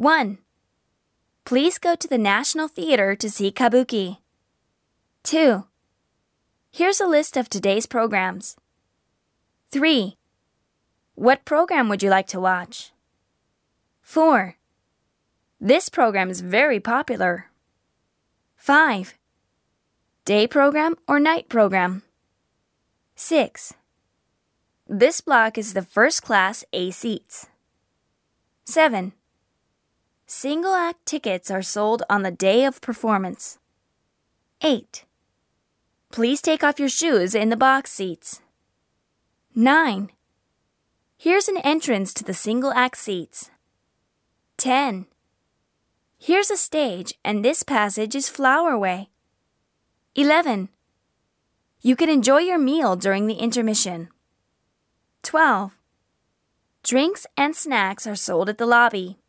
1. Please go to the National Theater to see Kabuki. 2. Here's a list of today's programs. 3. What program would you like to watch? 4. This program is very popular. 5. Day program or night program? 6. This block is the first class A seats. 7. Single act tickets are sold on the day of performance. 8. Please take off your shoes in the box seats. 9. Here's an entrance to the single act seats. 10. Here's a stage, and this passage is Flower Way. 11. You can enjoy your meal during the intermission. 12. Drinks and snacks are sold at the lobby.